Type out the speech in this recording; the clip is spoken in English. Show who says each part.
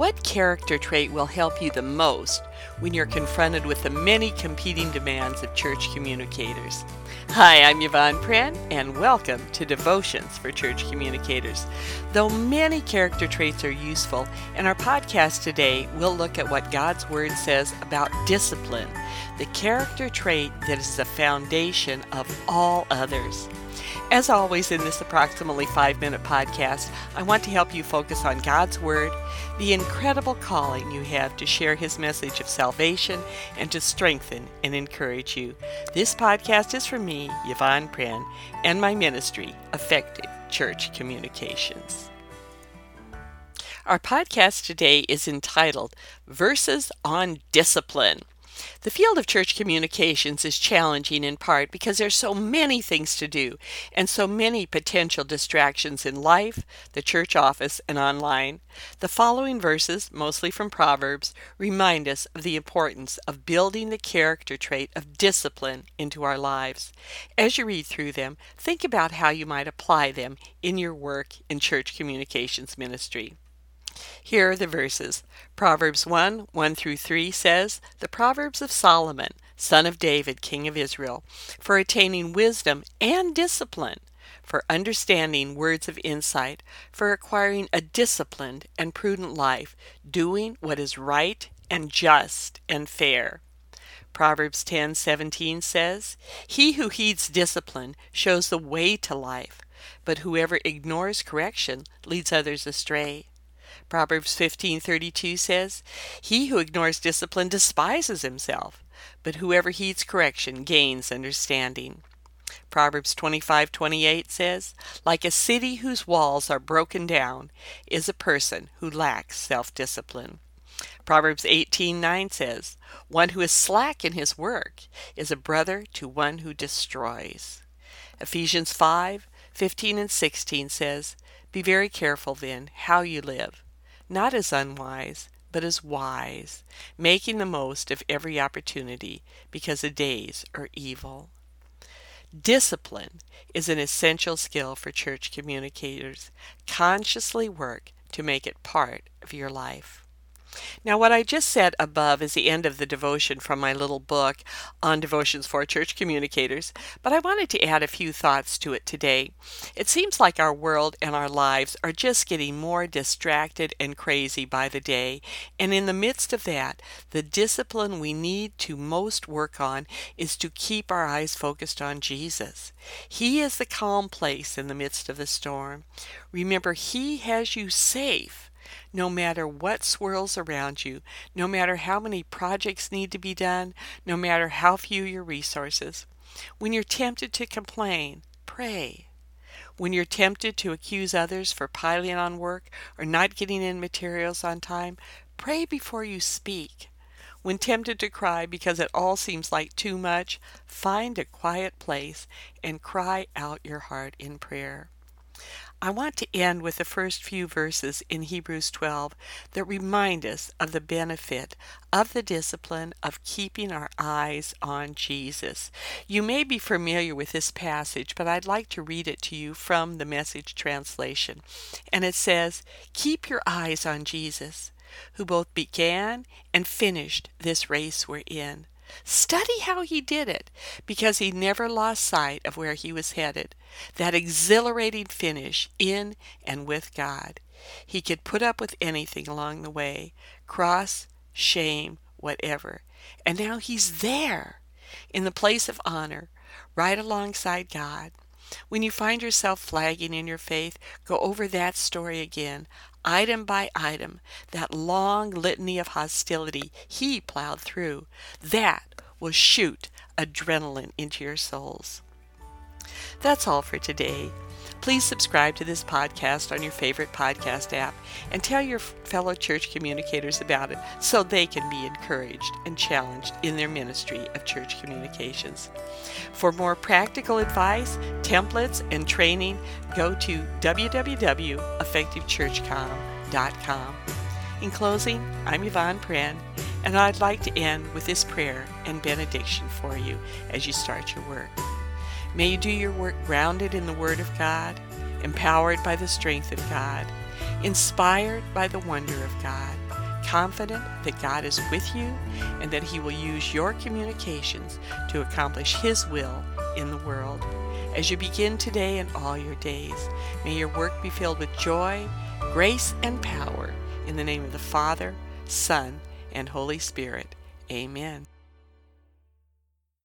Speaker 1: What character trait will help you the most when you're confronted with the many competing demands of church communicators? Hi, I'm Yvonne Prehn, and welcome to Devotions for Church Communicators. Though many character traits are useful, in our podcast today, we'll look at what God's Word says about discipline, the character trait that is the foundation of all others. As always, in this approximately five minute podcast, I want to help you focus on God's Word, the incredible calling you have to share His message of salvation, and to strengthen and encourage you. This podcast is for me, Yvonne Prehn, and my ministry, Effective Church Communications. Our podcast today is entitled Verses on Discipline. The field of church communications is challenging in part because there's so many things to do and so many potential distractions in life, the church office, and online. The following verses, mostly from Proverbs, remind us of the importance of building the character trait of discipline into our lives. As you read through them, think about how you might apply them in your work in church communications ministry. Here are the verses. Proverbs 1 1 through 3 says, The Proverbs of Solomon, son of David, king of Israel, for attaining wisdom and discipline, for understanding words of insight, for acquiring a disciplined and prudent life, doing what is right and just and fair. Proverbs 10:17 says, "He who heeds discipline shows the way to life, but whoever ignores correction leads others astray." Proverbs 15:32 says, "He who ignores discipline despises himself, but whoever heeds correction gains understanding." Proverbs 25:28 says, "Like a city whose walls are broken down is a person who lacks self-discipline." Proverbs 18:9 says, "One who is slack in his work is a brother to one who destroys." Ephesians 5:15 and 16 says, "Be very careful then how you live, not as unwise, but as wise, making the most of every opportunity, because the days are evil. Discipline is an essential skill for church communicators. Consciously work to make it part of your life. Now, what I just said above is the end of the devotion from my little book on devotions for church communicators, but I wanted to add a few thoughts to it today. It seems like our world and our lives are just getting more distracted and crazy by the day, and in the midst of that, the discipline we need to most work on is to keep our eyes focused on Jesus. He is the calm place in the midst of the storm. Remember, He has you safe no matter what swirls around you, no matter how many projects need to be done, no matter how few your resources. When you're tempted to complain, pray. When you're tempted to accuse others for piling on work or not getting in materials on time, pray before you speak. When tempted to cry because it all seems like too much, find a quiet place and cry out your heart in prayer. I want to end with the first few verses in Hebrews 12 that remind us of the benefit of the discipline of keeping our eyes on Jesus. You may be familiar with this passage, but I'd like to read it to you from the message translation. And it says, Keep your eyes on Jesus, who both began and finished this race we're in. Study how he did it, because he never lost sight of where he was headed that exhilarating finish in and with God. He could put up with anything along the way cross, shame, whatever. And now he's there in the place of honor, right alongside God. When you find yourself flagging in your faith, go over that story again, item by item, that long litany of hostility he plowed through. That will shoot adrenaline into your souls. That's all for today. Please subscribe to this podcast on your favorite podcast app and tell your fellow church communicators about it so they can be encouraged and challenged in their ministry of church communications. For more practical advice, templates, and training, go to www.effectivechurchcom.com. In closing, I'm Yvonne Prehn, and I'd like to end with this prayer and benediction for you as you start your work. May you do your work grounded in the Word of God, empowered by the strength of God, inspired by the wonder of God, confident that God is with you and that He will use your communications to accomplish His will in the world. As you begin today and all your days, may your work be filled with joy, grace, and power. In the name of the Father, Son, and Holy Spirit. Amen.